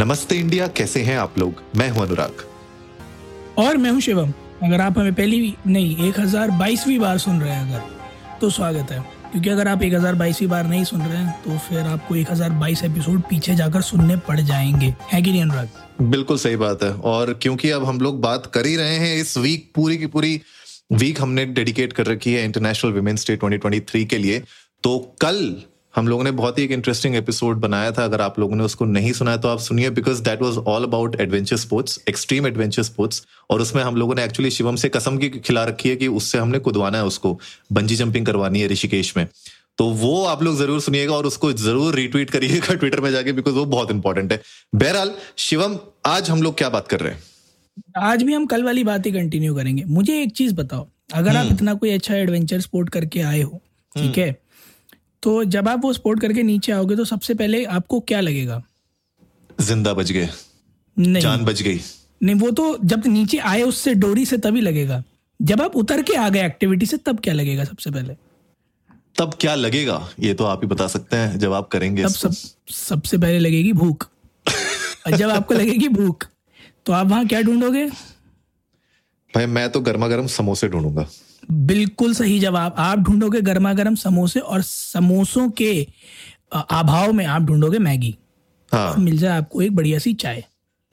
नमस्ते इंडिया कैसे हैं आप लोग? मैं हूँ अनुराग। और मैं हूँ शिवम। अगर आप हमें पहली नहीं एक हज़ार बाईसवीं बार सुन रहे हैं अगर तो स्वागत है। क्योंकि अगर आप एक हज़ार बाईसवीं बार नहीं सुन रहे हैं तो फिर आपको एक हज़ार बाईस एपिसोड पीछे जाकर सुनने पड़ जाएँगे। है कि नहीं अनुराग? बिल्कुल सही बात है। और क्योंकि अब हम लोग बात कर ही रहे हैं इस वीक पूरी की पूरी वीक हमने डेडिकेट कर रखी है इंटरनेशनल वुमेन्स डे 2023 के लिए। तो कल हम लोगों ने बहुत ही एक इंटरेस्टिंग एपिसोड बनाया था अगर आप लोगों ने उसको नहीं सुना है तो आप सुनिए because that was all about adventure sports extreme adventure sports और उसमें हम लोगों ने एक्चुअली शिवम से कसम की खिला रखी है कि उससे हमने कुदवाना है उसको बंजी जंपिंग करवानी है ऋषिकेश में तो वो आप लोग ज़रूर सुनिएगा और उसको ज़रूर रिट्वीट करिएगा ट्विटर में जाके बिकॉज़ वो बहुत इंपॉर्टेंट है बहरहाल शिवम आज हम लोग क्या बात कर रहे हैं आज भी हम कल वाली बात ही कंटिन्यू करेंगे मुझे एक चीज़ बताओ अगर आप हम्म। इतना कोई अच्छा एडवेंचर स्पोर्ट करके आए हो ठीक हम्म। है तो जब आप वो स्पोर्ट करके नीचे आओगे तो सबसे पहले आपको क्या लगेगा? ज़िंदा बच गए। नहीं। जान बच गई। नहीं वो तो जब नीचे आए उससे डोरी से तभी लगेगा। जब आप उतर के आ गए एक्टिविटी से तब क्या लगेगा सबसे पहले? तब क्या लगेगा? ये तो आप ही बता सकते हैं जब आप करेंगे तब सब सबसे पहले लगेगी भूख। और जब आपको लगेगी भूख तो आप वहाँ क्या ढूंढोगे? भाई मैं तो गर्मा गर्म समोसे ढूंढूँगा। बिल्कुल सही जवाब। आप ढूंढोगे गर्मा गर्म समोसे और समोसों के अभाव में आप ढूंढोगे मैगी। हाँ। मिल जाए आपको एक बढ़िया सी चाय।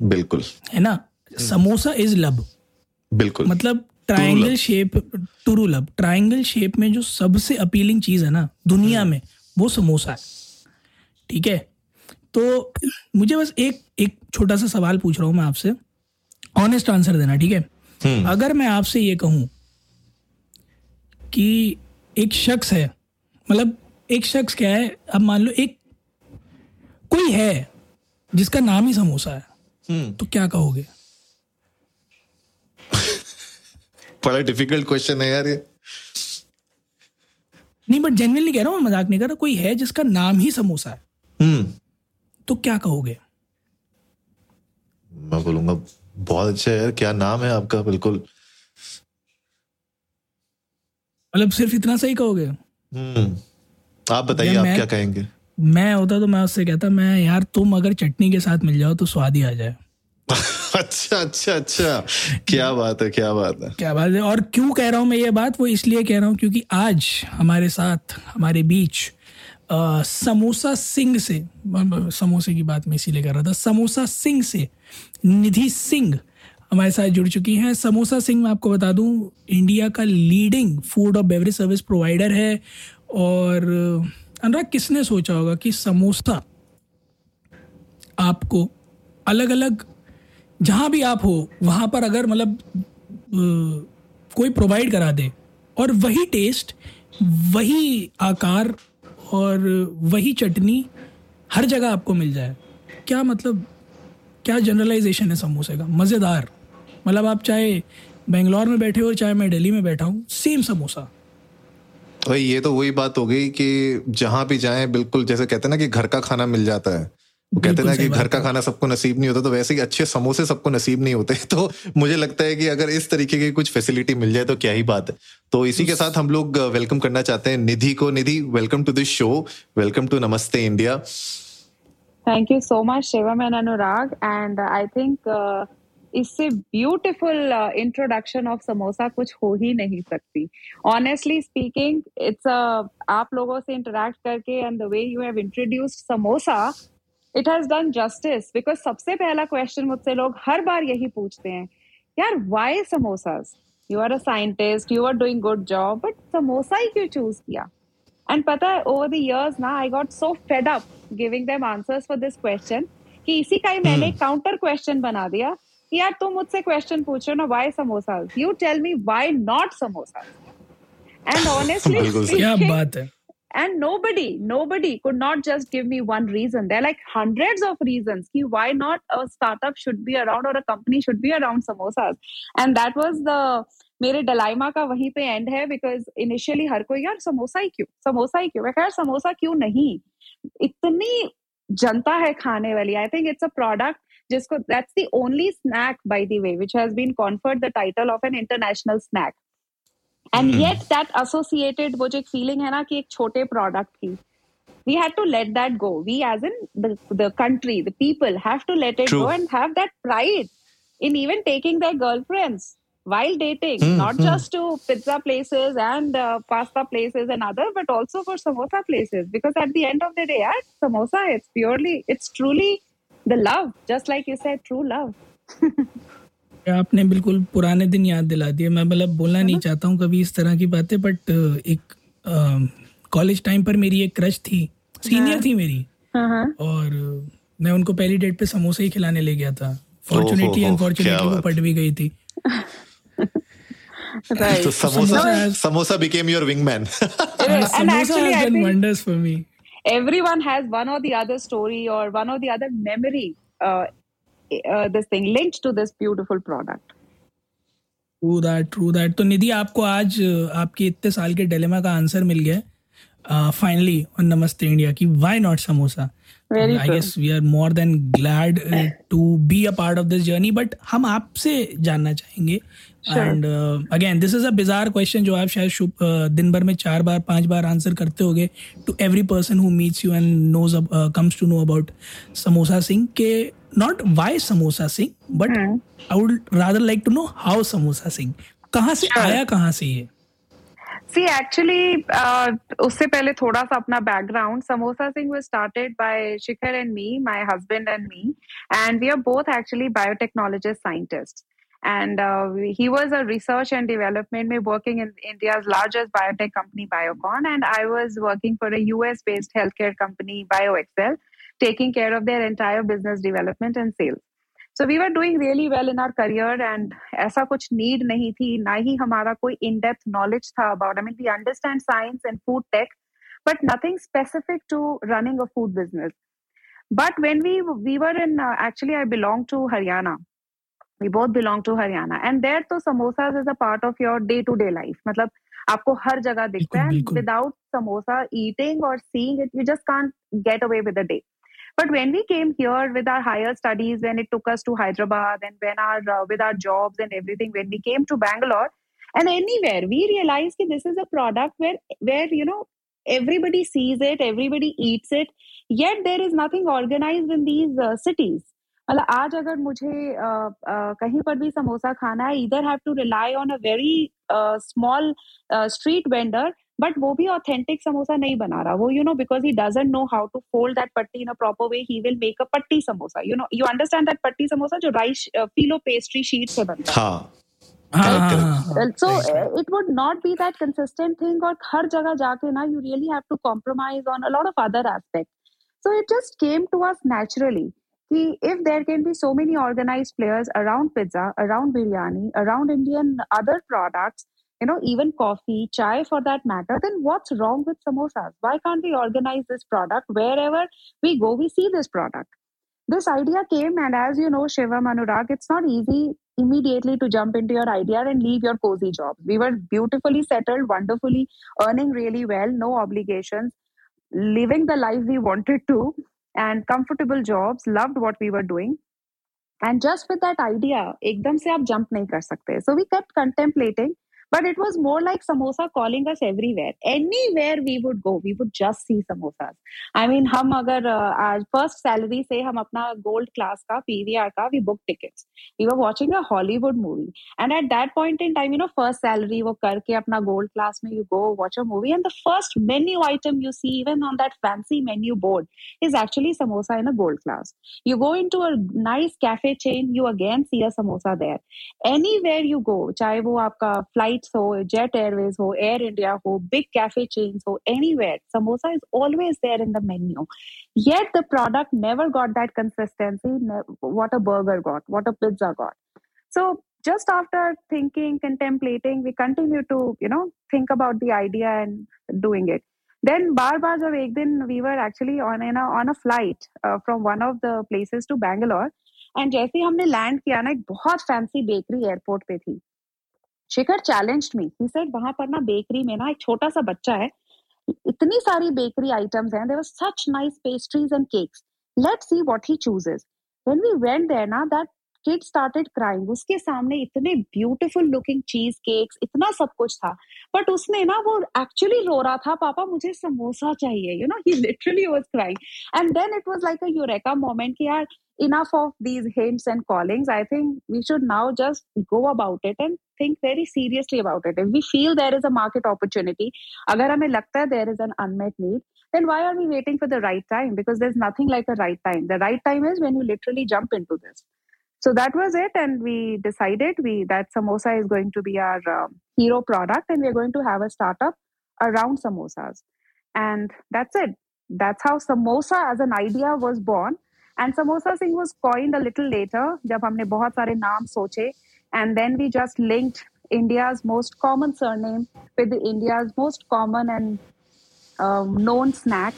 बिल्कुल। है ना? समोसा इज़ लब बिल्कुल। मतलब triangle shape true love triangle shape में जो सबसे अपीलिंग चीज़ है ना दुनिया हम्म। में वो समोसा है। ठीक है? तो मुझे बस एक एक छोटा सा सवाल पूछ रहा हूँ मैं आपसे। ऑनेस्ट आंसर देना ठीक है? हम्म। अगर मैं आपसे ये कहूँ कि एक शख्स है। मतलब एक शख्स क्या है? अब मान लो एक कोई है जिसका नाम ही समोसा है। हम्म। तो क्या कहोगे? बड़ा डिफ़िकल्ट क्वेश्चन है यार ये। नहीं बट जेनविनली कह रहा हूँ मज़ाक नहीं कर रहा। कोई है जिसका नाम ही समोसा है। हम्म। तो क्या कहोगे? मैं बोलूँगा बहुत अच्छा है यार क्या नाम है आपका? बिल्कुल। मतलब सिर्फ़ इतना सही कहोगे? हम्म। आप बताइए आप क्या कहेंगे? मैं होता तो मैं उससे कहता मैं यार तुम अगर चटनी के साथ मिल जाओ तो स्वाद ही आ जाए। अच्छा अच्छा अच्छा। क्या बात है क्या बात है। क्या बात है? और क्यों कह रहा हूँ मैं ये बात? वो इसलिए कह रहा हूँ क्योंकि आज हमारे साथ हमारे बीच आ, समोसा सिंह से समोसे की बात मैं इसीलिए कर रहा था समोसा सिंह से निधि सिंह हमारे साथ जुड़ चुकी हैं। समोसा सिंह, मैं आपको बता दूँ, इंडिया का लीडिंग फ़ूड और बेवरेज सर्विस प्रोवाइडर है। और, अनुराग, किसने सोचा होगा कि समोसा आपको अलग अलग जहाँ भी आप हो, वहाँ पर अगर मतलब कोई प्रोवाइड करा दे, और वही टेस्ट वही आकार और वही चटनी हर जगह आपको मिल जाए। क्या मतलब क्या जनरलाइजेशन है समोसे का? मज़ेदार। मतलब आप चाहे बेंगलोर में बैठे हो चाहे मैं दिल्ली में बैठा हूँ सेम समोसा। भाई ये तो वही बात हो गई कि जहाँ भी जाएँ बिल्कुल जैसे कहते हैं ना कि घर का खाना मिल जाता है। वो कहते हैं ना कि घर का खाना सबको नसीब नहीं होता तो वैसे ही अच्छे समोसे सबको नसीब नहीं होते। तो मुझे लगता है कि अगर इस तरीके की कुछ फैसिलिटी मिल जाए तो क्या ही बात है। तो इसी के साथ हम लोग वेलकम करना चाहते हैं निधि को। Nidhi welcome to this show welcome to Namaste India thank you so much Shivam and Anurag and I think इससे ब्यूटिफुल इंट्रोडक्शन ऑफ़ समोसा कुछ हो ही नहीं सकती। ऑनेस्टली स्पीकिंग इट्स आप लोगों से इंटरेक्ट करके and the way you have introduced samosa it has done justice because सबसे पहला क्वेश्चन मुझसे लोग हर बार यही पूछते हैं यार why samosas you are a scientist you are doing good job but samosa ही क्यों चूज़ किया? एंड पता है ओवर द इयर्स ना I got so fed up giving them answers for this question कि इसी का ही मैंने काउंटर. क्वेश्चन बना दिया। कि यार तुम मुझसे क्वेश्चन पूछ रहे हो ना why samosa you tell me why not samosa and honestly क्या बात है and nobody nobody could not just give me one reason there are like hundreds of reasons ki why not a startup should be around or a company should be around samosas and that was the मेरे डलाइमा का वहीं पे and है because initially हर कोई यार समोसा ही क्यों समोसा ही क्यों खैर समोसा क्यों नहीं इतनी जनता है खाने वाली I think it's a product जिसको that's the only snack by the way which has been conferred the title of an international snack and yet that associated वो जो एक फीलिंग है ना कि एक छोटे प्रोडक्ट की we had to let that go. We, as in the, the country, the people, have to let it True. go and have that pride in even taking their girlfriends while dating, Hmm, not hmm. just to pizza places and uh, pasta places and other, but also for samosa places. Because at the end of the day, yeah, samosa, it's purely, it's truly the love, just like you said, true love. आपने बिल्कुल पुराने दिन याद दिला दिए। मैं मतलब बोलना नहीं चाहता हूँ कभी इस तरह की बातें बट एक कॉलेज टाइम पर मेरी एक क्रश थी। सीनियर थी मेरी। Uh-huh. और मैं उनको पहली डेट पे समोसे ही खिलाने ले गया था। फॉर्चुनेटली अनफॉर्चुनेटली वो पट भी गई थी। Right. तो samosa samosa- samosa became your wingman and samosa actually, has done wonders for me everyone has one or the other story or one or the other memory uh, uh, this thing linked to this beautiful product. True that true that तो निधि आपको आज आपके इतने साल के dilemma का answer मिल गया फाइनली ऑन नमस्ते इंडिया की why not samosa I guess we are more than glad to be a part of this journey but हम आपसे जानना चाहेंगे and again this is a bizarre question जो आप शायद अ, दिन भर में चार बार पाँच बार आंसर करते होगे to every person who meets you and knows comes to know about samosa Singh के not why samosa Singh but I would rather like to know how samosa Singh कहाँ से आया कहाँ से ये? See, actually, uh, उससे पहले थोड़ा सा अपना background. Samosa Singh was started by Shikhar and me, my husband and me, and we are both actually biotechnologist scientists. And uh, we, he was a research and development में working in India's largest biotech company Biocon, and I was working for a US-based healthcare company BioXcel, taking care of their entire business development and sales. So we were doing really well in our career and ऐसा कुछ need नहीं थी ना ही हमारा कोई in depth knowledge था about I mean we understand science and food tech but nothing specific to running a food business but when we we were in uh, actually I belong to Haryana we both belong to Haryana and there तो samosas is a part of your day to day life मतलब आपको हर जगह दिखता है बिल्कुल, and without samosa eating or seeing it you just can't get away with the day but when we came here with our higher studies, when it took us to Hyderabad, and when our uh, with our jobs and everything, when we came to Bangalore, and anywhere, we realized that this is a product where where you know everybody sees it, everybody eats it, yet there is nothing organized in these uh, cities. मतलब आज अगर मुझे कहीं पर भी समोसा खाना है इधर have to rely on a very small street vendor but वो भी ऑथेंटिक समोसा नहीं बना रहा। वो you know because he doesn't know how to fold that पट्टी in a proper way he will make a पट्टी samosa you know you understand that पट्टी समोसा जो राइस फिलो पेस्ट्री शीट से बनता है। So it would not be that consistent thing और हर जगह जाके ना you really have to compromise on a lot of other aspect so it just came to us naturally if there can be so many organized players around pizza around biryani around Indian other products you know even coffee chai for that matter then what's wrong with samosas? Why can't we organize this product wherever we go we see this product? This idea came and as you know shivam anurag it's not easy immediately to jump into your idea and leave your cozy job. We were beautifully settled wonderfully earning really well no obligations living the life we wanted to and comfortable jobs loved what we were doing. And just with that idea ekdam se aap jump nahi kar sakte. So we kept contemplating but it was more like samosa calling us everywhere anywhere we would go we would just see samosas i mean hum agar uh, आज first salary से हम अपना gold class का pvr का we booked tickets we were watching a hollywood movie and at that point in time you know first salary वो करके अपना gold class में you go watch a movie and the first menu item you see even on that fancy menu board is actually samosa in a gold class you go into a nice cafe chain you again see a samosa there anywhere you go चाहे वो आपका flights हो jet Airways हो air India हो big cafe chains हो anywhere samosa is always there in the menu yet the product never got that consistency ne- what a burger got what a pizza got so just after thinking contemplating we continue to you know think about the idea and doing it then बार बार जब एक दिन we were actually on a on a flight uh, from one of the places to Bangalore and जैसे ही हमने land किया ना एक बहुत fancy bakery airport पे थी शिखर चैलेंज मी ही सेड वहाँ पर ना बेकरी में ना एक छोटा सा बच्चा है। इतनी सारी बेकरी आइटम्स हैं। There such nice pastries and cakes let's see what he chooses when we went there ना दैट kid started crying. उसके सामने इतने beautiful looking cheese cakes, इतना सब कुछ था। बट उसने ना वो एक्चुअली रो रहा था, पापा, मुझे समोसा चाहिए। You know he literally was crying. And then it was like a eureka moment कि यार enough of these hints and callings i think we should now just go about it and think very seriously about it if we feel there is a market opportunity agar hame lagta there is an unmet need then why are we waiting for the right time? Because there's nothing like a right time. The right time is when you literally jump into this. So that was it, and we decided we that samosa is going to be our uh, hero product, and we're going to have a startup around samosas, and that's it. That's how samosa as an idea was born. And samosa singh was coined a little later, जब हमने बहुत सारे नाम सोचे, and then we just linked India's most common surname with India's most common and um, known snack,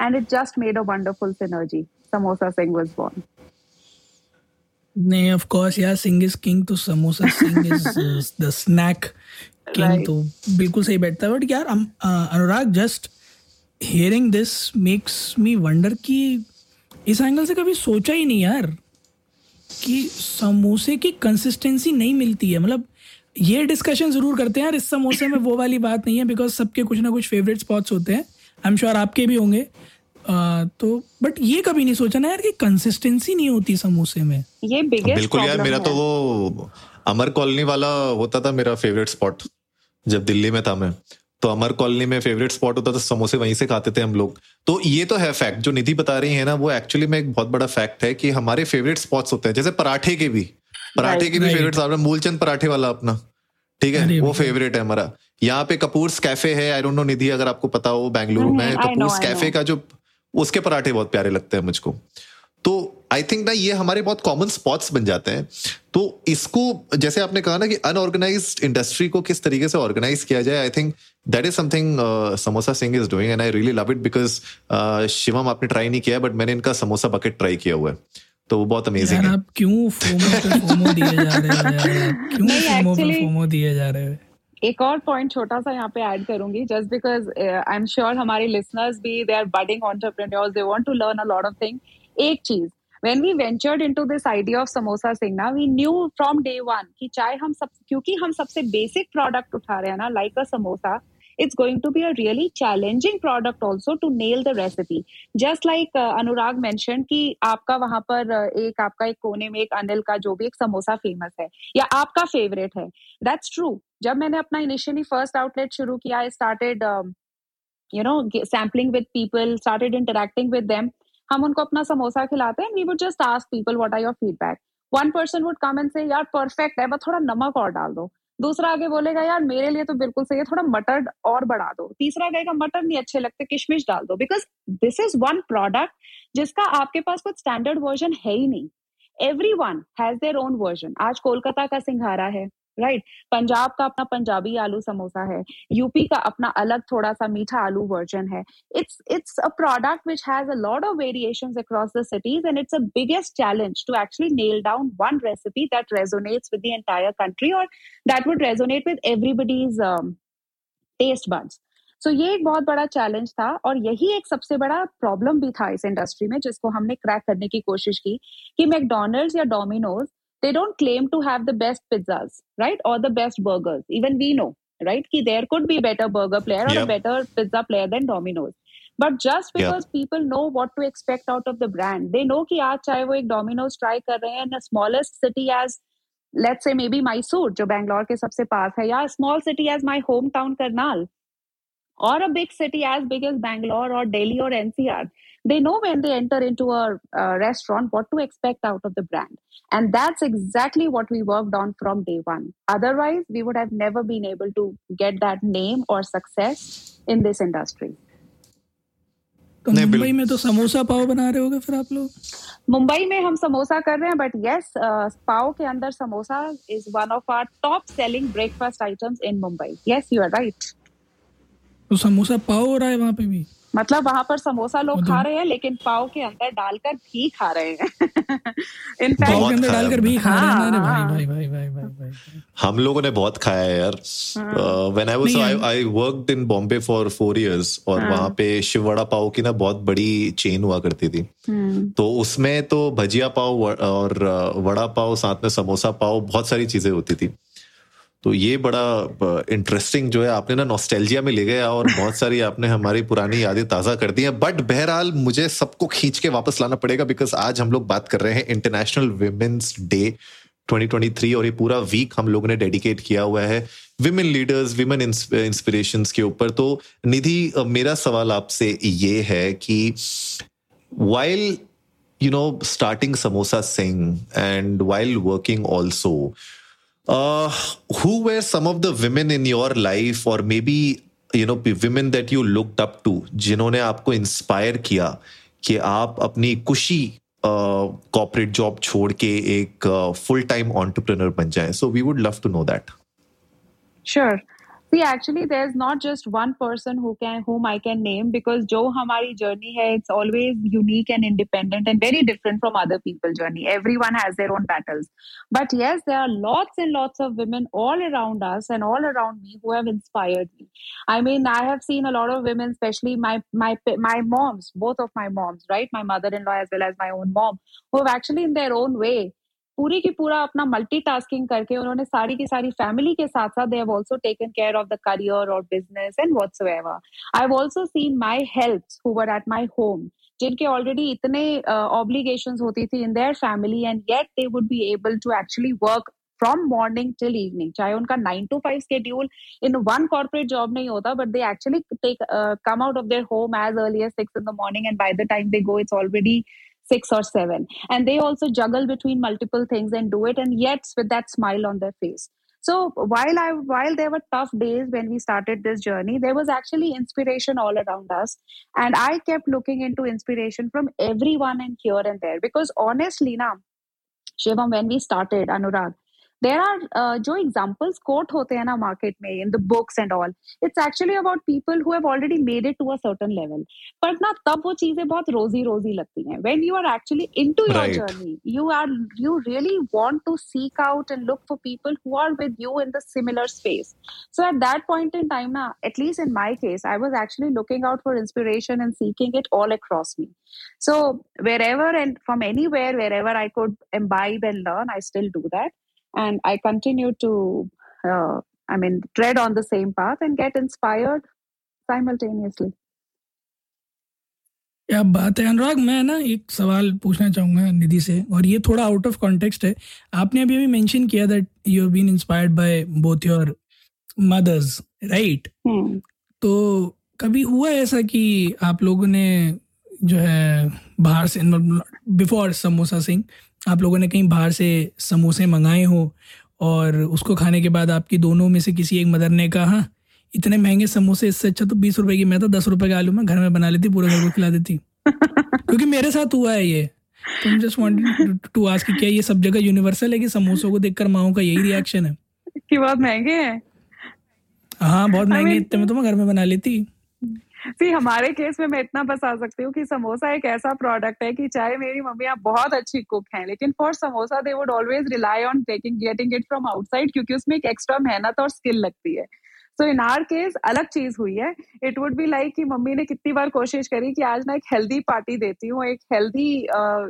and it just made a wonderful synergy. Samosa Singh was born. नहीं of course यार Singh is king तो samosa Singh is the snack king तो बिल्कुल सही बैठता है but यार Anurag just hearing this makes me wonder कि इस एंगल से कभी सोचा ही नहीं यार कि समोसे की कंसिस्टेंसी नहीं मिलती है। मतलब ये डिस्कशन ज़रूर करते हैं यार इस समोसे में वो वाली बात नहीं है बिकॉज़ सबके कुछ ना कुछ फेवरेट स्पॉट्स होते हैं। आई एम श्योर आपके भी होंगे। आ, तो बट ये कभी नहीं सोचा ना यार कि कंसिस्टेंसी नहीं होती समोसे में। ये बिगेस्ट बिल्कुल यार मेरा तो वो अमर कॉलोनी वाला होता था मेरा फेवरेट स्पॉट जब दिल्ली में था मैं। तो अमर कॉलोनी में फेवरेट स्पॉट होता था समोसे वहीं से खाते थे हम लोग। तो ये तो है फैक्ट जो निधि बता रही है ना वो एक्चुअली में एक बहुत बड़ा फैक्ट है कि हमारे फेवरेट स्पॉट्स होते हैं जैसे पराठे के भी। पराठे के भी फेवरेट साहब मूलचंद पराठे वाला अपना। ठीक है? वो फेवरेट है हमारा। यहाँ पे कपूर्स कैफ़े है आई डोंट नो निधि अगर आपको पता हो बेंगलुरु में कपूर्स कैफ़े का जो उसके पराठे बहुत प्यारे लगते हैं मुझको। तो आई थिंक ना ये हमारे बहुत कॉमन स्पॉट्स बन जाते हैं। तो इसको जैसे आपने कहा ना कि अनऑर्गेनाइज इंडस्ट्री को किस तरीके से ऑर्गेनाइज किया जाए I think that is something samosa Singh is doing and I really love it because Shivam आपने ट्राई नहीं किया बट मैंने इनका समोसा बकेट ट्राई किया हुआ है। तो वो बहुत अमेजिंग है। आप क्यों फोमो फोमो दिए जा रहे हो क्यों फोमो फोमो दिए जा रहे हो? एक और पॉइंट छोटा सा यहाँ पे ऐड करूँगी just because I am sure हमारे लिसनर्स भी they are budding entrepreneurs they want to learn a lot of thing एक चीज़ when we ventured into this idea of samosa singna we knew from day one कि चाहे हम सब क्योंकि हम सबसे बेसिक प्रोडक्ट उठा रहे हैं ना like a samosa it's going to be a really challenging product also to nail the recipe. Just like uh, Anurag mentioned कि आपका वहाँ पर एक आपका एक कोने में एक अनिल का जो भी एक समोसा फ़ेमस है या आपका फेवरेट है दैट्स ट्रू जब मैंने अपना इनिशियली फ़र्स्ट आउटलेट शुरू किया I started you know sampling with people started interacting with them हम उनको अपना समोसा खिलाते हैं we would just ask people what are your feedback one person would come and say यार परफेक्ट है, बस थोड़ा नमक और डाल दो. दूसरा आगे बोलेगा, यार, मेरे लिए तो बिल्कुल सही है, थोड़ा मटर और बढ़ा दो. तीसरा कहेगा मटर नहीं, अच्छे लगते, किशमिश डाल दो. Because this is one product जिसका आपके पास कुछ स्टैंडर्ड वर्जन है ही नहीं. Every one has their own version आज कोलकाता का सिंघारा है राइट पंजाब का अपना पंजाबी आलू समोसा है। यूपी का अपना अलग थोड़ा सा मीठा आलू वर्जन है। It's it's a product which has a lot of variations across the cities and it's a biggest challenge to actually nail down one recipe that resonates with the entire country और that would resonate with everybody's taste buds so ये एक बहुत बड़ा challenge था और यही एक सबसे बड़ा प्रॉब्लम भी था इस इंडस्ट्री में जिसको हमने क्रैक करने की कोशिश की कि मैकडोनल्ड्स या Domino's they don't claim to have the best pizzas, right? Or the best burgers. Even we know, right? Ki there could be better burger player or yep. a better pizza player than Domino's. But just because yeah. people know what to expect out of the brand, they know कि आज चाहे वो एक Domino's try कर रहे हैं in a smallest city as let's say maybe Mysore जो बैंगलोर के सबसे पास है या small city as my hometown Karnal or a big city as big as Bangalore or Delhi or NCR they know when they enter into a, a, restaurant what to expect out of the brand and that's exactly what we worked on from day one otherwise we would have never been able to get that name or success in this industry तो मुंबई में तो समोसा पाव बना रहे होगे फिर आप लोग मुंबई में हम समोसा कर रहे हैं बट यस पाव के अंदर samosa is one of our top selling breakfast items in Mumbai yes you are right तो समोसा पाव हो रहा है वहाँ पे भी? मतलब वहाँ पर समोसा लोग खा रहे हैं लेकिन पाव के अंदर डालकर भी खा रहे हैं। इनफैक्ट पाव के अंदर डालकर भी खा रहे हैं? हाँ, भाई भाई भाई भाई भाई हम लोगों ने बहुत खाया है यार। When I was I I worked in Bombay for four years और हाँ। वहाँ पे शिवड़ा पाव की ना बहुत बड़ी चेन हुआ करती थी। हम्म। तो उसमें तो भजिया पाव और वड़ा पाव साथ में समोसा पाव बहुत सारी चीज़ें होती थी। तो ये बड़ा इंटरेस्टिंग जो है, आपने ना नॉस्टैल्जिया में ले गया और बहुत सारी आपने हमारी पुरानी यादें ताज़ा कर दी हैं। बट बहरहाल मुझे सबको खींच के वापस लाना पड़ेगा बिकॉज़ आज हम लोग बात कर रहे हैं इंटरनेशनल विमेंस डे 2023 और ये पूरा वीक हम लोगों ने डेडिकेट किया हुआ है विमेन लीडर्स विमेन इंस्पिरेशन के ऊपर। तो निधि मेरा सवाल आपसे ये है कि while you know starting samosa Singh and while working also Uh, who were some of the women in your life or maybe you know women that you looked up to जिन्होंने आपको इंस्पायर किया कि आप अपनी कुशी cooperate uh, job छोड़ के एक फुल टाइम ऑन्टरप्रेनर बन जाए so we would love to know that sure See, actually, there's not just one person who can whom I can name because जो हमारी journey है, it's always unique and independent and very different from other people's journey. Everyone has their own battles, but yes, there are lots and lots of women all around us and all around me who have inspired me. I mean, I have seen a lot of women, especially my my my moms, both of my moms, right, my mother-in-law as well as my own mom, who have actually in their own way पूरी की पूरा अपना multitasking करके उन्होंने सारी की सारी family के साथ साथ they have also taken care of the career और business and whatsoever I have also seen my helps who were at my home जिनके ऑलरेडी इतने ऑब्लिगेशंस uh, होती थी in their family and yet they would be able to actually work from morning till evening चाहे उनका nine to five schedule in one corporate job नहीं होता but they actually take come out of their home as early as six in the morning and by the time they go it's already six or seven. And they also juggle between multiple things and do it and yet with that smile on their face. So while i while there were tough days when we started this journey there was actually inspiration all around us. And i kept looking into inspiration from everyone and here and there. Because honestly now shivam when we started anurag there are uh, जो examples quote होते हैं ना market में in the books and all it's actually about people who have already made it to a certain level but ना तब वो चीजें बहुत रोजी रोजी लगती हैं when you are actually into your right. journey you are you really want to seek out and look for people who are with you in the similar space so at that point in time na at least in my case I was actually looking out for inspiration and seeking it all across me so wherever and from anywhere wherever I could imbibe and learn I still do that and i continue to uh, i mean tread on the same path and get inspired simultaneously. क्या बात है अनुराग? मैं ना एक सवाल पूछना चाहूँगा निधि से और ये थोड़ा आउट ऑफ़ कॉन्टेक्स्ट है। आपने अभी अभी मेंशन किया that you have been inspired by both your mothers right तो कभी हुआ ऐसा कि आप लोगों ने जो है बाहर से बिफोर समोसा सिंह आप लोगों ने कहीं बाहर से समोसे मंगाए हो और उसको खाने के बाद आपकी दोनों में से किसी एक मदर ने कहा हाँ इतने महँगे समोसे इससे अच्छा तो बीस रुपए की मैं तो दस रुपए का आलू मैं घर में बना लेती पूरे घर को खिला देती। क्योंकि मेरे साथ हुआ है ये। तो जस्ट वांटेड टू आस्क क्या ये सब जगह यूनिवर्सल है कि समोसों को देखकर माओ का यही रिएक्शन है? कि बहुत महँगे हैं? हाँ बहुत महँगे इतने में तो मैं घर में बना लेती। सी हमारे केस में मैं इतना बता सकती हूँ कि समोसा एक ऐसा प्रोडक्ट है कि चाहे मेरी मम्मी आप बहुत अच्छी कुक हैं लेकिन for samosa they would always rely on taking getting it from outside क्योंकि उसमें एक एक्स्ट्रा मेहनत और स्किल लगती है। सो इन आर केस अलग चीज़ हुई है। इट वुड बी लाइक कि मम्मी ने कितनी बार कोशिश करी कि आज मैं एक हेल्दी पार्टी देती हूँ एक हेल्दी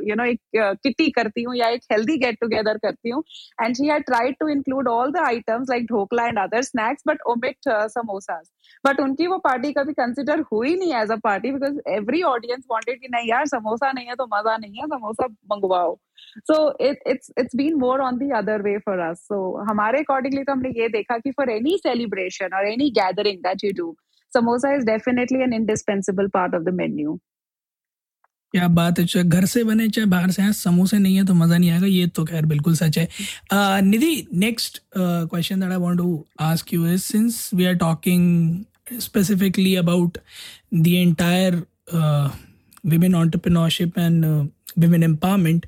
यू नो एक किटी uh, करती हूँ या एक हेल्दी गेट टुगेदर करती हूँ। And she had tried to include all the items like dhokla and other snacks but omit samosas but उनकी वो पार्टी कभी कंसिडर हुई नहीं as a party because every audience wanted कि नहीं यार समोसा नहीं है तो मज़ा नहीं है, samosa मंगवाओ। So it's it's been more on the other way for us so हमारे अकॉर्डिंगली तो हमने ये देखा कि फॉर एनी सेलिब्रेशन और any gathering that you do samosa is definitely an indispensable part of the menu क्या बात है? चाहे घर से बने, चाहे बाहर से हैं समोसे नहीं है तो मज़ा नहीं आएगा, ये तो खैर बिल्कुल सच है। Nidhi next question that I want to ask you is since we are talking specifically about the entire women entrepreneurship and women empowerment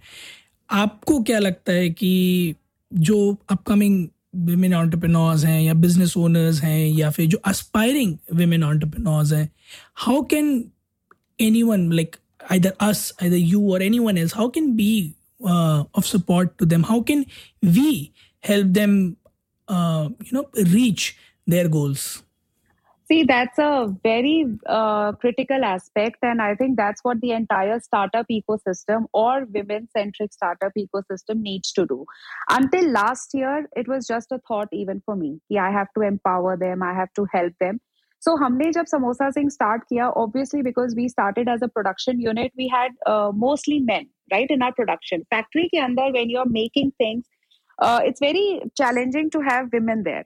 आपको क्या लगता है कि जो अपकमिंग विमेन ऑन्टरप्रिनोर्स हैं या बिज़नेस ओनर्स हैं या फिर जो अस्पायरिंग विमेन ऑन्टरप्रिनोर्स हैं how can anyone, like either us, either you or anyone else, how can be uh, of support to them? How can we help them, uh, you know, reach their goals? See, that's a very uh, critical aspect, and I think that's what the entire startup ecosystem or women centric startup ecosystem needs to do. Until last year, it was just a thought, even for me. Yeah, I have to empower them, I have to help them. So, हमने जब samosa Singh start किया obviously because we started as a production unit we had mostly men right in our production factory के अंदर when you are making things it's very challenging to have women there.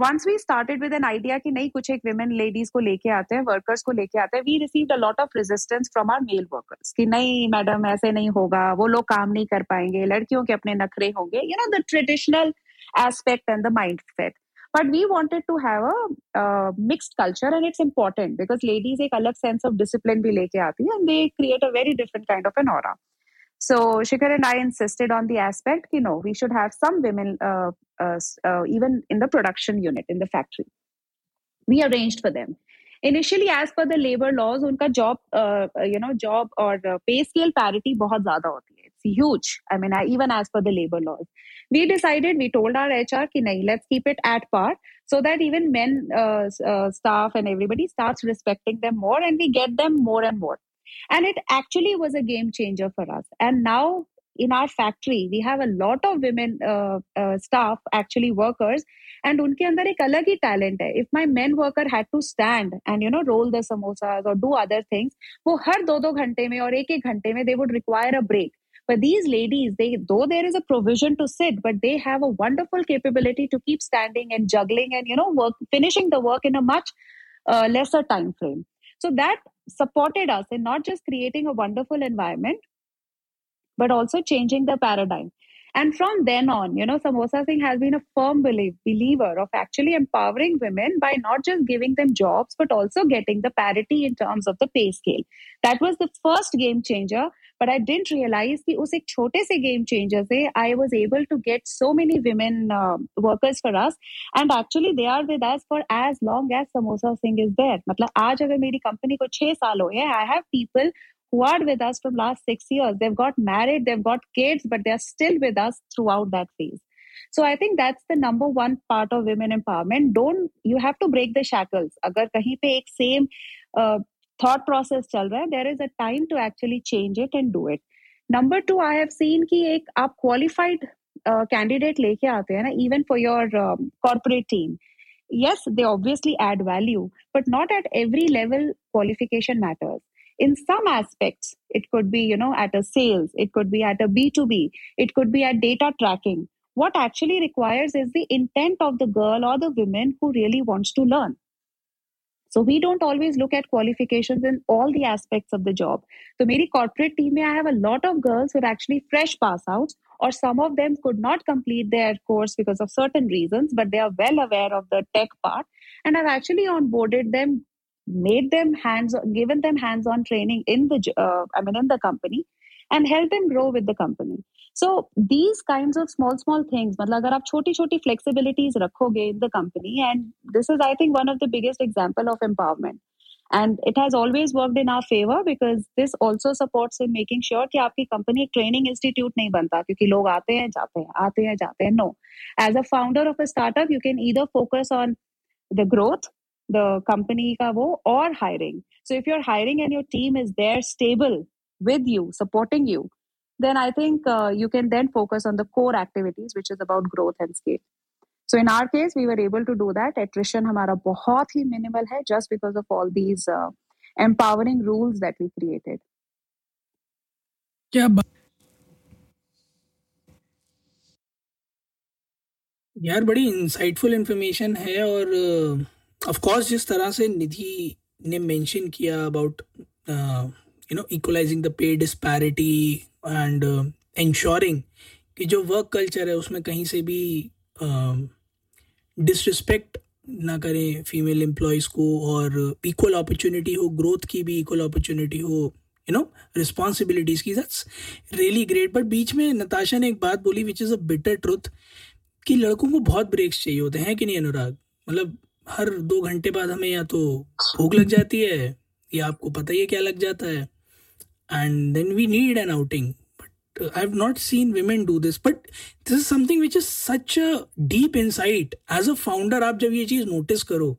Once we started with an idea कि नहीं कुछ एक women ladies को लेके आते हैं वर्कर्स को लेके आते हैं we receive a lot of resistance from our male workers कि नहीं मैडम ऐसे नहीं होगा वो लोग काम नहीं कर पाएँगे लड़कियों के अपने नखरे होंगे you know the traditional aspect and the mindset but we wanted to have a uh, mixed culture and it's important because ladies एक अलग sense of discipline भी लेके आती है and they create a very different kind of an aura so Shikhar and I insisted on the aspect, you know, we should have some women uh, uh, uh, even in the production unit in the factory. We arranged for them. Initially, as per the labor laws, unka job, uh, uh, you know, job or uh, pay scale parity बहुत ज़्यादा होती है. है huge. I mean, I, even as per the labor laws, we decided, we told our HR, ki nahi, let's keep it at par so that even men uh, uh, staff and everybody starts respecting them more and we get them more and more. And it actually was a game changer for us. And now in our factory we have a lot of women uh, uh, staff actually workers and unke andar ek alag hi talent hai if my men worker had to stand and you know roll the samosas or do other things wo har do do ghante mein aur ek ek ghante mein they would require a break but these ladies they though there is a provision to sit but they have a wonderful capability to keep standing and juggling and you know work finishing the work in a much uh, lesser time frame so that supported us in not just creating a wonderful environment, but also changing the paradigm. And from then on, you know, Samosa Singh has been a firm believer of actually empowering women by not just giving them jobs, but also getting the parity in terms of the pay scale. That was the first game changer But I didn't realize that उस एक छोटे से game changer से I was able to get so many women uh, workers for us. And actually they are with us for as long as Samosa Singh is there. मतलब आज अगर मेरी company को छह साल हो गए, I have people who are with us from last six years. They've got married, they've got kids, but they're still with us throughout that phase. So I think that's the number one part of women empowerment. Don't you have to break the shackles. अगर कहीं पे एक same uh, thought process चल रहा है, there is a time to actually change it and do it. Number two, I have seen कि एक आप qualified uh, candidate लेके आते हैं ना, even for your um, corporate team. Yes, they obviously add value, but not at every level qualification matters in some aspects it could be you know at a sales it could be at a b2b it could be at data tracking what actually requires is the intent of the girl or the woman who really wants to learn so we don't always look at qualifications in all the aspects of the job. So maybe corporate team i have a lot of girls who are actually fresh pass outs or some of them could not complete their course because of certain reasons but they are well aware of the tech part and i've actually onboarded them made them hands given them hands on training in the uh, i mean in the company and help them grow with the company so these kinds of small small things मतलब अगर आप छोटी छोटी flexibilities रखोगे in the company and this is I think one of the biggest example of empowerment and it has always worked in our favor because this also supports in making sure कि आपकी company एक training institute नहीं बनता क्योंकि लोग आते हैं जाते हैं आते हैं जाते हैं no as a founder of a startup you can either focus on the growth the company ka wo or hiring so if you're hiring and your team is there stable with you supporting you then i think uh, you can then focus on the core activities which is about growth and scale so in our case we were able to do that attrition hamara bahut hi minimal hai just because of all these uh, empowering rules that we created क्या यार बड़ी insightful information है और of course जिस तरह से निधि ने mention किया about you know equalising the pay disparity and ensuring कि जो वर्क कल्चर है उसमें कहीं से भी डिसरिस्पेक्ट uh, ना करें फीमेल एम्प्लॉयज़ को और इक्वल अपॉर्चुनिटी हो ग्रोथ की भी इक्वल अपॉर्चुनिटी हो यू नो रिस्पॉन्सिबिलिटीज़ की दैट्स रियली ग्रेट बट बीच में नताशा ने एक बात बोली which is a bitter truth कि लड़कों को बहुत ब्रेक्स चाहिए होते हैं कि नहीं अनुराग? मतलब हर दो घंटे बाद हमें या तो भूख लग जाती है या आपको पता ही है क्या लग जाता है। And then we need an outing but I have not seen women do this but this is something which is such a deep insight as a founder आप जब ये चीज़ नोटिस करो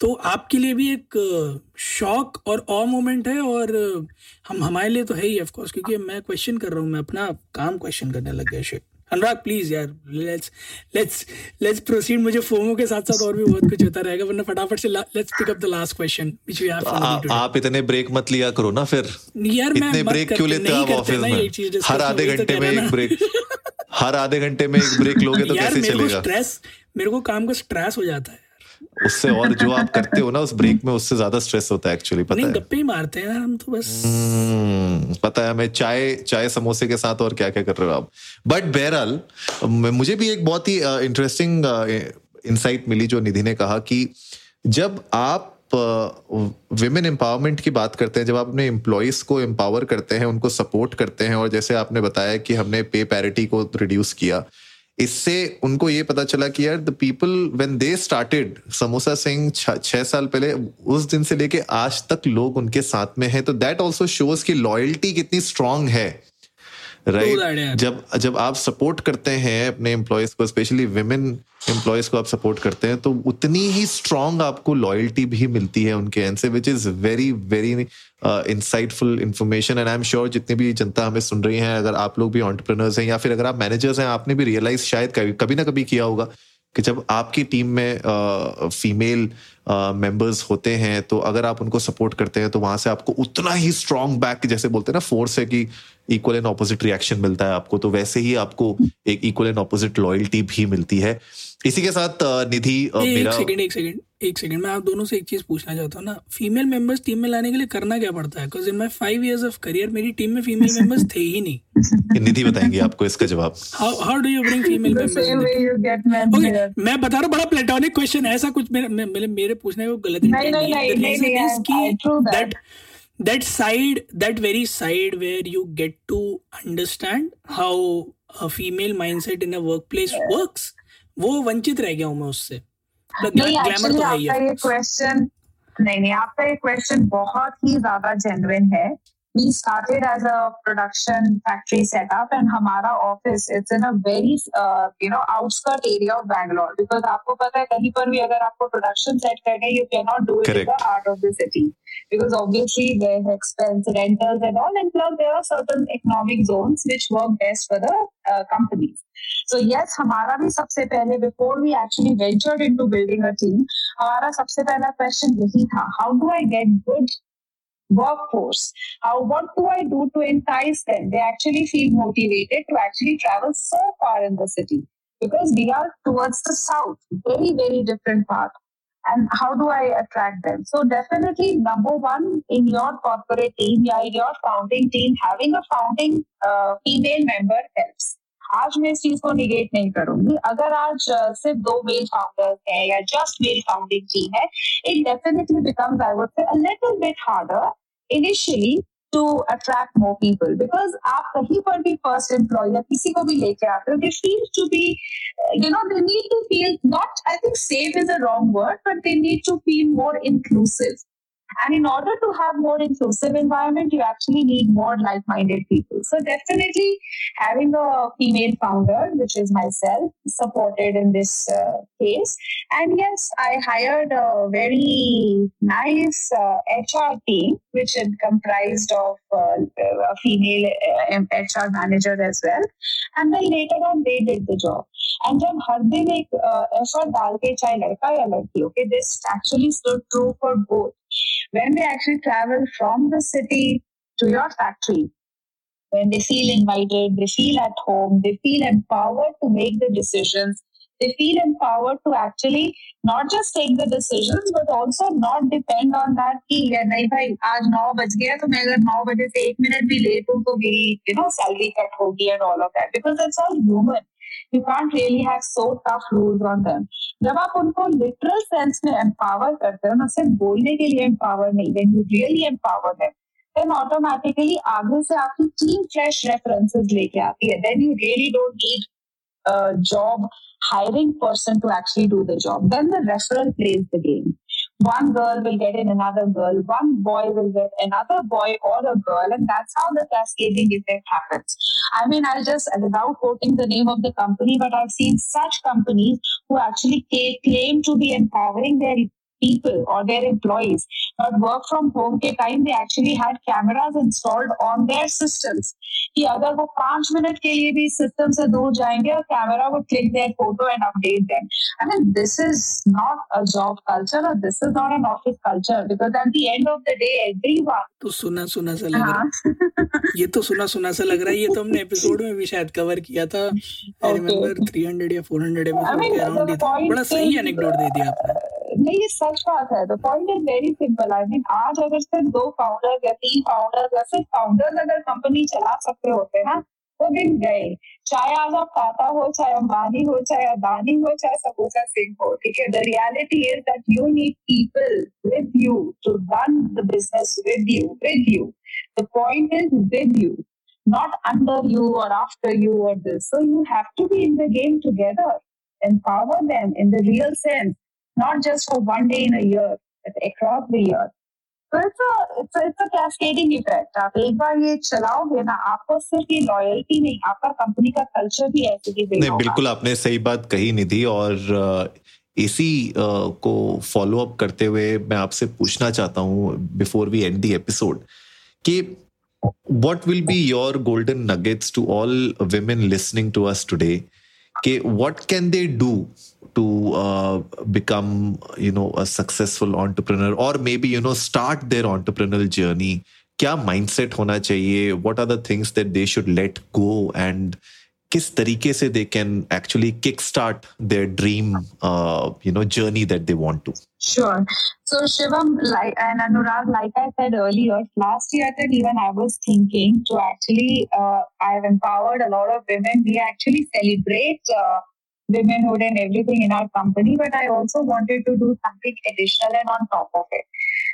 तो आपके लिए भी एक शॉक और ऑ मोमेंट है और हम, हमारे लिए तो है ही ऑफकोर्स क्योंकि मैं क्वेश्चन कर रहा हूँ, मैं अपना काम क्वेश्चन करने लग गया शिट अनुराग प्लीज़ यार लेट्स लेट्स लेट्स प्रोसीड मुझे फोमो के साथ साथ और भी बहुत कुछ होता रहेगा वरना फटाफट से let's pick up the last question which we have आप इतने ब्रेक मत लिया करो ना फिर। यार इतने ब्रेक क्यों लेते हो आप ऑफ़िस में? हर आधे तो घंटे में एक ब्रेक हर आधे घंटे में एक ब्रेक लोगे तो कैसे चलेगा? स्ट्रेस मेरे को काम का स्ट्रेस हो जाता है। उससे और जो आप करते हो ना उस ब्रेक में उससे ज़्यादा स्ट्रेस होता है एक्चुअली पता है? गप्पे मारते हैं हम तो बस। हम्म, पता है हमें चाय चाय समोसे के साथ और क्या क्या कर रहे हो आप? बट बहरहाल मुझे भी एक बहुत ही इंटरेस्टिंग इंसाइट मिली जो निधि ने कहा कि जब आप विमेन एम्पावरमेंट की बात करते हैं जब आप अपने एम्प्लॉयज़ को एम्पावर करते हैं उनको सपोर्ट करते हैं और जैसे आपने बताया कि हमने पे पैरिटी को रिड्यूस किया इससे उनको ये पता चला कि यार the people when they started Samosa Singh छह साल पहले, उस दिन से लेके आज तक लोग उनके साथ में हैं। तो दैट ऑल्सो शोज़ की लॉयल्टी कितनी स्ट्रांग है। Right right? जब जब आप सपोर्ट करते हैं अपने एम्प्लॉयज़ को स्पेशली विमेन एम्प्लॉयज़ को आप सपोर्ट करते हैं तो उतनी ही स्ट्रांग आपको लॉयल्टी भी मिलती है उनके एंड से which is very very insightful information and I am sure जितनी भी जनता हमें सुन रही है अगर आप लोग भी ऑन्टरप्रनर्स हैं या फिर अगर आप मैनेजर्स हैं आपने भी रियलाइज़ शायद कभी कभी ना कभी किया होगा कि जब आपकी टीम में फीमेल मेंबर्स होते हैं तो अगर आप उनको सपोर्ट करते हैं तो वहाँ से आपको उतना ही स्ट्रांग बैक जैसे बोलते हैं ना फोर्स है कि इक्वल एंड ऑपोजिट रिएक्शन मिलता है आपको तो वैसे ही आपको एक इक्वल एंड ऑपोजिट लॉयल्टी भी मिलती है। इसी के साथ निधि मेरा एक सेकंड एक सेकंड एक सेकंड मैं आप दोनों से एक चीज़ पूछना चाहता हूँ ना फीमेल मेंबर्स टीम में लाने के लिए करना क्या पड़ता है? Because in my five years of career मेरी टीम में फीमेल मेंबर्स थे ही नहीं। निधि बताएँगे आपको इसका जवाब? How how do you bring female members okay मैं बता रहा हूँ बड़ा प्लेटोनिक क्वेश्चन ऐसा कुछ मेरे मेरे मेरे पूछने को गलत नहीं नहीं नहीं that that side that very side where you get to understand how a female mindset in a workplace yeah. works वो वंचित रह गया हूँ मैं उससे। नहीं एक्चुअली तो आपका ये क्वेश्चन नहीं नहीं आपका ये क्वेश्चन बहुत ही ज़्यादा जेन्युइन है। We started as a production factory setup and हमारा office it's in a very uh, you know outskirt area of Bangalore because आपको पता है कहीं पर भी अगर आपको production set करना है you cannot do it Correct. in the heart of the city because obviously there's expense rentals and all and plus there are certain economic zones which work best for the uh, companies so yes हमारा भी सबसे पहले before we actually ventured into building a team हमारा सबसे पहला question यही था how do I get good workforce. How what do I do to entice them? They actually feel motivated to actually travel so far in the city because we are towards the south, very, very different path. And how do I attract them? So definitely number one in your corporate team, yeah, in your founding team, having a founding uh, female member helps. आज मैं इस चीज को negate नहीं करूंगी अगर आज सिर्फ दो मेल फाउंडर्स हैं या जस्ट मेल फाउंडिंग टीम है it definitely becomes I would say a little bit harder initially to attract more people because आप कहीं पर भी फर्स्ट एम्प्लॉय या किसी को भी लेके आते हो they feel to be you know they need to feel not I think safe is a wrong word but they need to feel more inclusive And in order to have more inclusive environment, you actually need more like-minded people. So definitely having a female founder, which is myself, supported in this uh, case. And yes, I hired a very nice uh, HR team, which is comprised of uh, a female HR uh, manager as well. And then later on, they did the job. And जब हर दिन एक effort डाल के चाहे लड़का या लड़की okay this actually stood true for both when they actually travel from the city to your factory, when they feel invited, they feel at home, they feel empowered to make the decisions, they feel empowered to actually not just take the decisions but also not depend on that कि नहीं भाई आज नौ बज गया तो मैं अगर नौ बजे से एक मिनट भी लेट हूँ तो मेरी यू नो सैलरी कट होगी and all of that because it's all human you can't really have so tough rules on them जब आप उनको लिटरल सेंस में एम्पावर करते हो ना, सिर्फ़ बोलने के लिए एम्पावर नहीं then you really empower them then automatically आगे से आपकी टीम फ्रेश रेफरेंसेस लेके आती है. Then you really don't need job hiring person to actually do the job then the referral plays the game. One girl will get in another girl, one boy will get another boy or a girl, and that's how the cascading effect happens. I mean, I'll just, without quoting the name of the company, but I've seen such companies who actually claim to be empowering their people or their employees. But work from home के time they actually had cameras installed on their systems. कि अगर वो पाँच minute के लिए भी system से दूर जाएँगे और कैमरा वो click their photo and update them I mean this is not a job culture और this is not an office culture because at the end of the day everyone तो सुना सुना सा लग रहा है। ये तो सुना सुना सा लग रहा है। ये तो हमने एपिसोड में भी शायद कवर किया था। आई रिमेंबर 300 या 400 एपिसोड के अराउंड ही बड़ा सही एनेक्डोट दे दिया आपने। नहीं ये सच बात है। The point is very simple I mean आज अगर सिर्फ़ दो फाउंडर या तीन फाउंडर या सिर्फ़ फाउंडर्स अगर कंपनी चला सकते होते ना वो दिन गए। चाहे आज आप टाटा हो चाहे अंबानी हो चाहे अदानी हो चाहे सपोसा सिंह हो ठीक है? The reality is that you need people with you to run the business with you with you the point is with you not under you or after you or this. So you have to be in the game together, empower them in the real sense. Not just for one day in a year, but across the year. So it's a it's a it's a cascading effect. आप एक बार ये चलाओगे ना आपको सिर्फ़ ये loyalty नहीं आपका कंपनी का कल्चर भी ऐसे ही नहीं बिल्कुल आपने सही बात कही निधि और इसी को फॉलो अप करते हुए मैं आपसे पूछना चाहता हूँ before we end the episode कि what will be your golden nuggets to all women listening to us today okay what can they do to uh, become you know a successful entrepreneur or maybe you know start their entrepreneurial journey क्या mindset होना चाहिए what are the things that they should let go and किस तरीके से they can actually kick start their dream you know journey that they want to Sure. So Shivam, like and Anurag, like I said earlier, last year that even I was thinking to actually, uh, I've empowered a lot of women. We actually celebrate uh, womenhood and everything in our company, but I also wanted to do something additional and on top of it.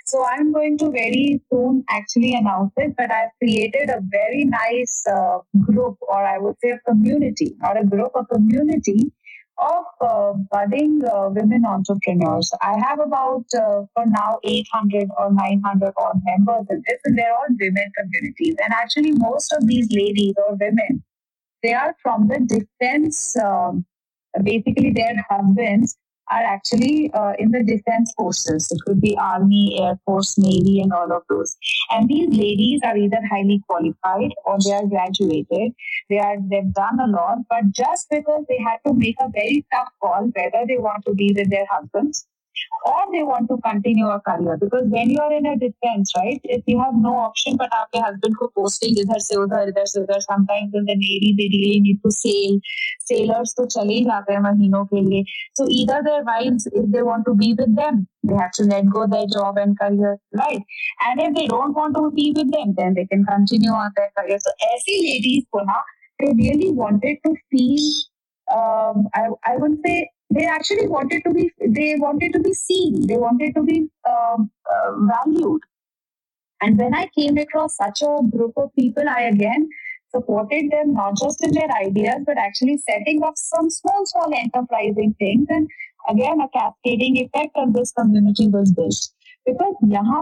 So I'm going to very soon actually announce it, but I've created a very nice uh, group, or I would say a community, not a group, a community of uh, budding uh, women entrepreneurs. I have about, uh, for now, 800 or 900 odd members in this, and they're all women communities. And actually, most of these ladies or women, they are from the defense um, basically their husbands are actually uh, in the defense forces. It could be Army, Air Force, Navy, and all of those. And these ladies are either highly qualified or they are graduated. They are they've done a lot, but just because they had to make a very tough call whether they want to be with their husbands or they want to continue a career because when you are in a defense right if you have no option but आपके husband को posting इधर से उधर इधर से उधर sometimes in the navy they really need to sail sailors तो चले ही जाते हैं महीनों के लिए so either their wives if they want to be with them they have to let go their job and career right and if they don't want to be with them then they can continue on their career so ऐसी ladies को ना they really wanted to feel um, I, I would say they actually wanted to be they wanted to be seen. They wanted to be um, uh, valued. And when i came across such a group of people i again supported them not just in their ideas but actually setting up some small small enterprising things and again a cascading effect on this community was built. Because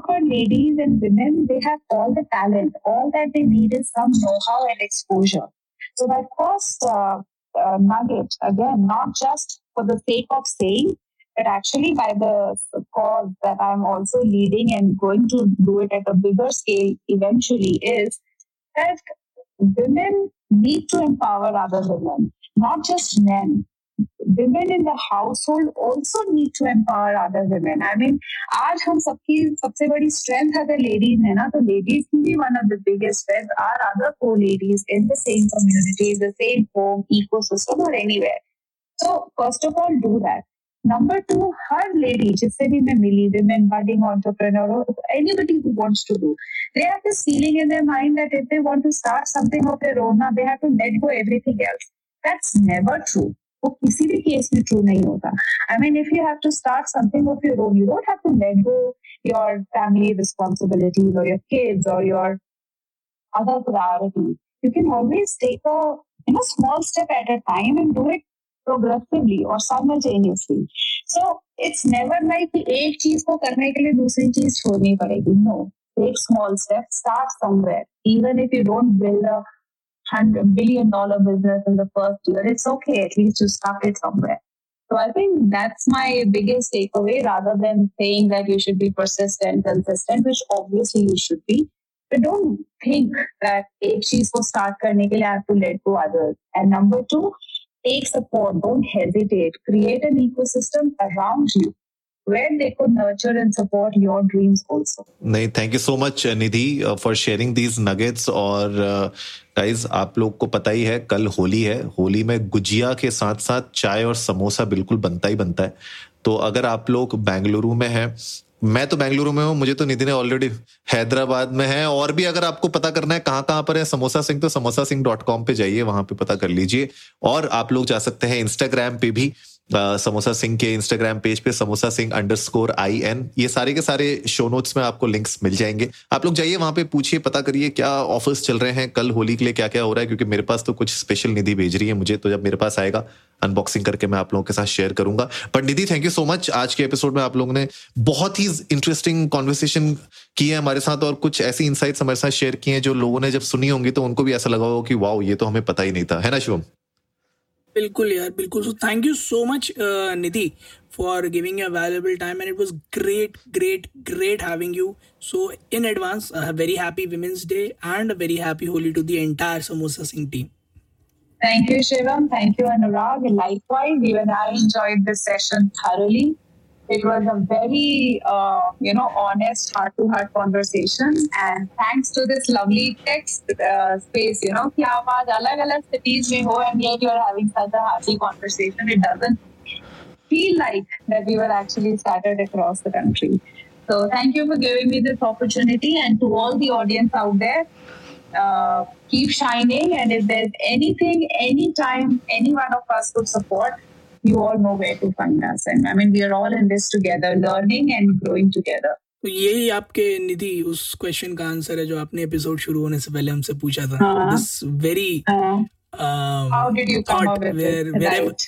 par ladies and women they have all the talent. All that they need is some know-how and exposure. So that first uh, uh, nugget again not just for the sake of saying, but actually by the cause that I'm also leading and going to do it at a bigger scale eventually is that women need to empower other women, not just men. Women in the household also need to empower other women. I mean, आज हम सबकी सबसे बड़ी strength अगर ladies है ना तो ladies की भी one of the biggest strengths are other co-ladies in the same community, the same home, ecosystem or anywhere. So first of all, do that. Number two, her lady, जिससे भी मैं मिली, women, budding entrepreneur, or anybody who wants to do, they have this feeling in their mind that if they want to start something of their own, now they have to let go everything else. That's never true. वो किसी भी case में true नहीं होता I mean if you have to start something of your own you don't have to let go your family responsibilities और your kids और your other priorities. You can always take a you know small step at a time and do it progressively or simultaneously. So it's never like कि एक चीज को करने के लिए दूसरी चीज छोड़नी पड़ेगी. No, take small steps, start somewhere. Even if you don't build a hundred billion dollar business in the first year, it's okay. At least you start it somewhere. So I think that's my biggest takeaway rather than saying that you should be persistent, consistent, which obviously you should be. But don't think that एक चीज को start करने के लिए I have to let go others. And number two, take support. Don't hesitate. Create an ecosystem around you where they could nurture and support your dreams also. नहीं thank you so much Nidhi for sharing these nuggets और guys uh, आप लोग को पता ही है कल होली है होली में गुजिया के साथ साथ चाय और समोसा बिल्कुल बनता ही बनता है तो अगर आप लोग बेंगलुरु में हैं मैं तो बेंगलुरु में हूँ, मुझे तो निधि ने ऑलरेडी हैदराबाद में है, और भी अगर आपको पता करना है कहाँ कहाँ पर है, समोसा सिंह तो समोसा सिंह डॉट कॉम पे जाइए, वहाँ पे पता कर लीजिए, और आप लोग जा सकते हैं इंस्टाग्राम पे भी। समोसा सिंह के इंस्टाग्राम पेज पे Samosa Singh underscore I N ये सारे के सारे शो नोट्स में आपको लिंक्स मिल जाएँगे। आप लोग जाइए, वहाँ पे पूछिए, पता करिए क्या ऑफर्स चल रहे हैं कल होली के लिए क्या क्या हो रहा है, क्योंकि मेरे पास तो कुछ स्पेशल निधि भेज रही है मुझे तो जब मेरे पास आएगा अनबॉक्सिंग करके मैं आप लोगों के साथ शेयर करूँगा। But Nidhi thank you so much आज के एपिसोड में आप लोगों ने बहुत ही इंटरेस्टिंग कॉन्वर्सेशन की है हमारे साथ, और कुछ ऐसी इंसाइट्स हमारे साथ शेयर किए हैं जो लोगों ने जब सुनी होंगी तो उनको भी ऐसा लगा होगा कि, वाओ, ये तो हमें पता ही नहीं था। है ना शिवम बिल्कुल यार बिल्कुल so thank you so much Nidhi for giving your valuable time and it was great great great having you so in advance very happy women's day and very happy Holi to the entire Samosa Singh team Thank you, Shivam. Thank you, Anurag. Likewise, even I enjoyed this session thoroughly. It was a very, uh, you know, honest, heart-to-heart conversation. And thanks to this lovely text uh, space, you know, कि आप आज अलग-अलग cities में हो and yet you're having such a hearty conversation. It doesn't feel like that we were actually scattered across the country. So thank you for giving me this opportunity, and to all the audience out there. Uh, keep shining, and if there's anything, anytime, any one of us could support, you all know where to find us. And I mean, we are all in this together, learning and growing together. तो यही आपके निधि उस question का answer है जो आपने episode शुरू होने से पहले हमसे पूछा था this very how did you come up with where, it? Wherever, right.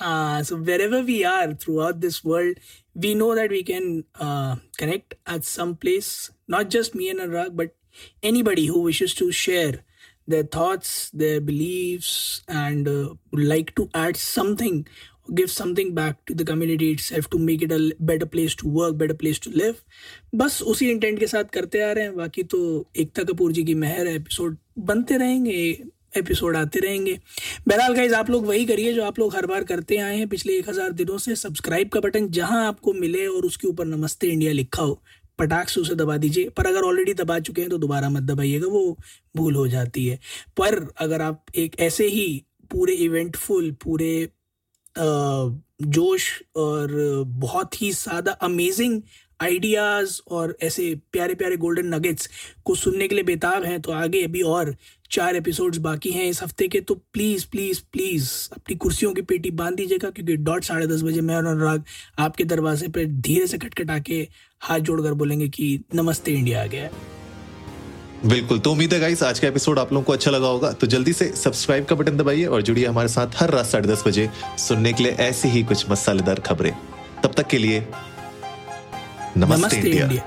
uh, so wherever we are throughout this world, we know that we can uh, connect at some place. Not just me and Anurag, but anybody who wishes to share their thoughts, their beliefs, and uh, would like to add something give something back to the community itself to make it a better place to work better place to live बस उसी intent के साथ करते आ रहे हैं बाकी तो एकता कपूर जी की मेहर है एपिसोड बनते रहेंगे एपिसोड आते रहेंगे बहरहाल गाइज़ आप लोग वही करिए जो आप लोग हर बार करते आए हैं पिछले एक हज़ार दिनों से सब्सक्राइब का बटन जहाँ आपको मिले और उसके ऊपर नमस्ते इंडिया लिखा हो पटाख से उसे दबा दीजिए। पर अगर ऑलरेडी दबा चुके हैं तो दोबारा मत दबाइएगा, वो भूल हो जाती है। पर अगर आप एक ऐसे ही पूरे इवेंटफुल पूरे जोश और बहुत ही सादा अमेजिंग आइडियाज़ और ऐसे प्यारे प्यारे गोल्डन नगेट्स को सुनने के लिए बेताब हैं तो आगे अभी और चार एपिसोड्स बाकी हैं इस हफ़्ते के तो प्लीज़ प्लीज़ प्लीज़ अपनी कुर्सियों की पेटी बाँध दीजिएगा, क्योंकि डॉट साढ़े दस बजे मैं और अनुराग आपके दरवाजे पर धीरे से खटखटा के हाथ जोड़कर बोलेंगे कि नमस्ते इंडिया आ गया। बिल्कुल तो उम्मीद है गाइस आज का एपिसोड आप लोगों को अच्छा लगा होगा तो जल्दी से सब्सक्राइब का बटन दबाइए और जुड़िए हमारे साथ हर रात साढ़े दस बजे सुनने के लिए ऐसी ही कुछ मसालेदार खबरें। तब तक के लिए नमस्ते, नमस्ते इंडिया, इंडिया।